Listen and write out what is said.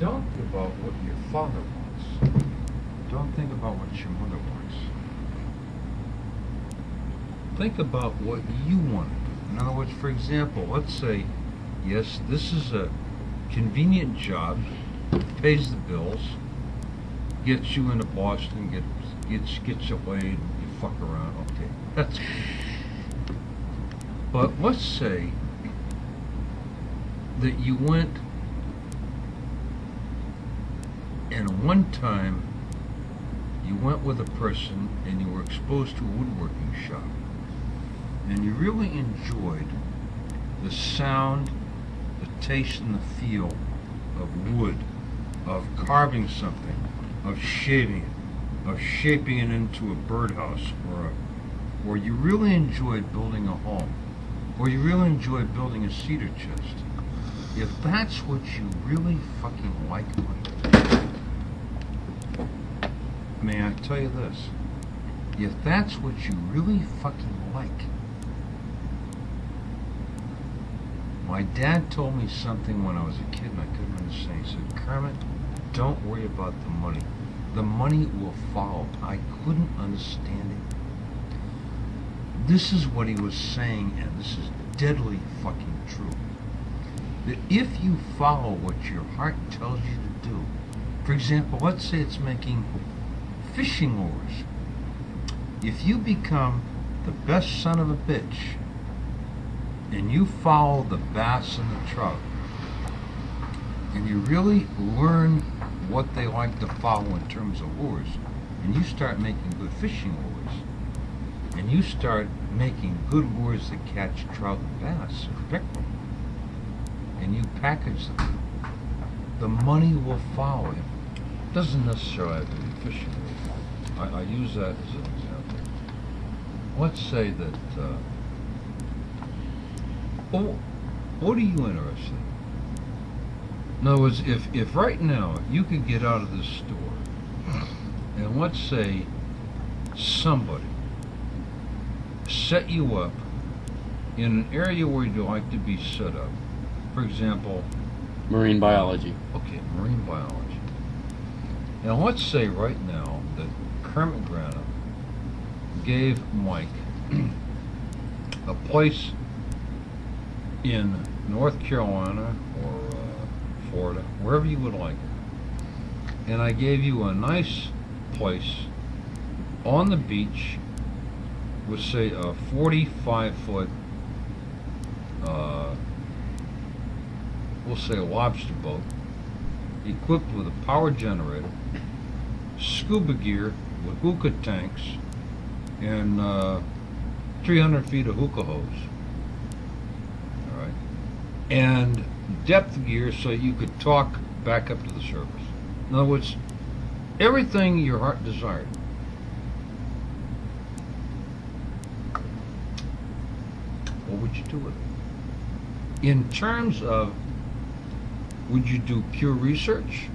Don't think about what your father wants. Don't think about what your mother wants. Think about what you want. In other words, for example, let's say, yes, this is a convenient job, pays the bills, gets you into Boston, gets gets gets you laid, you fuck around. Okay, that's. But let's say that you went and one time you went with a person and you were exposed to a woodworking shop and you really enjoyed the sound, the taste and the feel of wood, of carving something, of shaving it, of shaping it into a birdhouse or a, or you really enjoyed building a home, or you really enjoyed building a cedar chest. If that's what you really fucking like, may I tell you this? If that's what you really fucking like, my dad told me something when I was a kid and I couldn't understand. He said, Kermit, don't worry about the money. The money will follow. I couldn't understand it. This is what he was saying, and this is deadly fucking true. That if you follow what your heart tells you to do, for example, let's say it's making fishing lures. If you become the best son of a bitch and you follow the bass and the trout, and you really learn what they like to follow in terms of lures, and you start making good fishing lures, and you start making good lures that catch trout and bass and pickerel, and you package them, the money will follow you. Doesn't necessarily have to be fishing. I, I use that as an example. Let's say that. Uh, well, what are you interested in? In other words, if, if right now you could get out of this store, and let's say somebody set you up in an area where you'd like to be set up, for example, Marine biology. okay, marine biology. Now let's say right now that Kermit Grana gave Mike a place in North Carolina or uh, Florida, wherever you would like it. And I gave you a nice place on the beach with, say, a 45 foot, uh, we'll say a lobster boat, equipped with a power generator, scuba gear with hookah tanks, and uh, 300 feet of hookah hose. All right. And depth gear so you could talk back up to the surface. In other words, everything your heart desired. What would you do with it? In terms of, would you do pure research?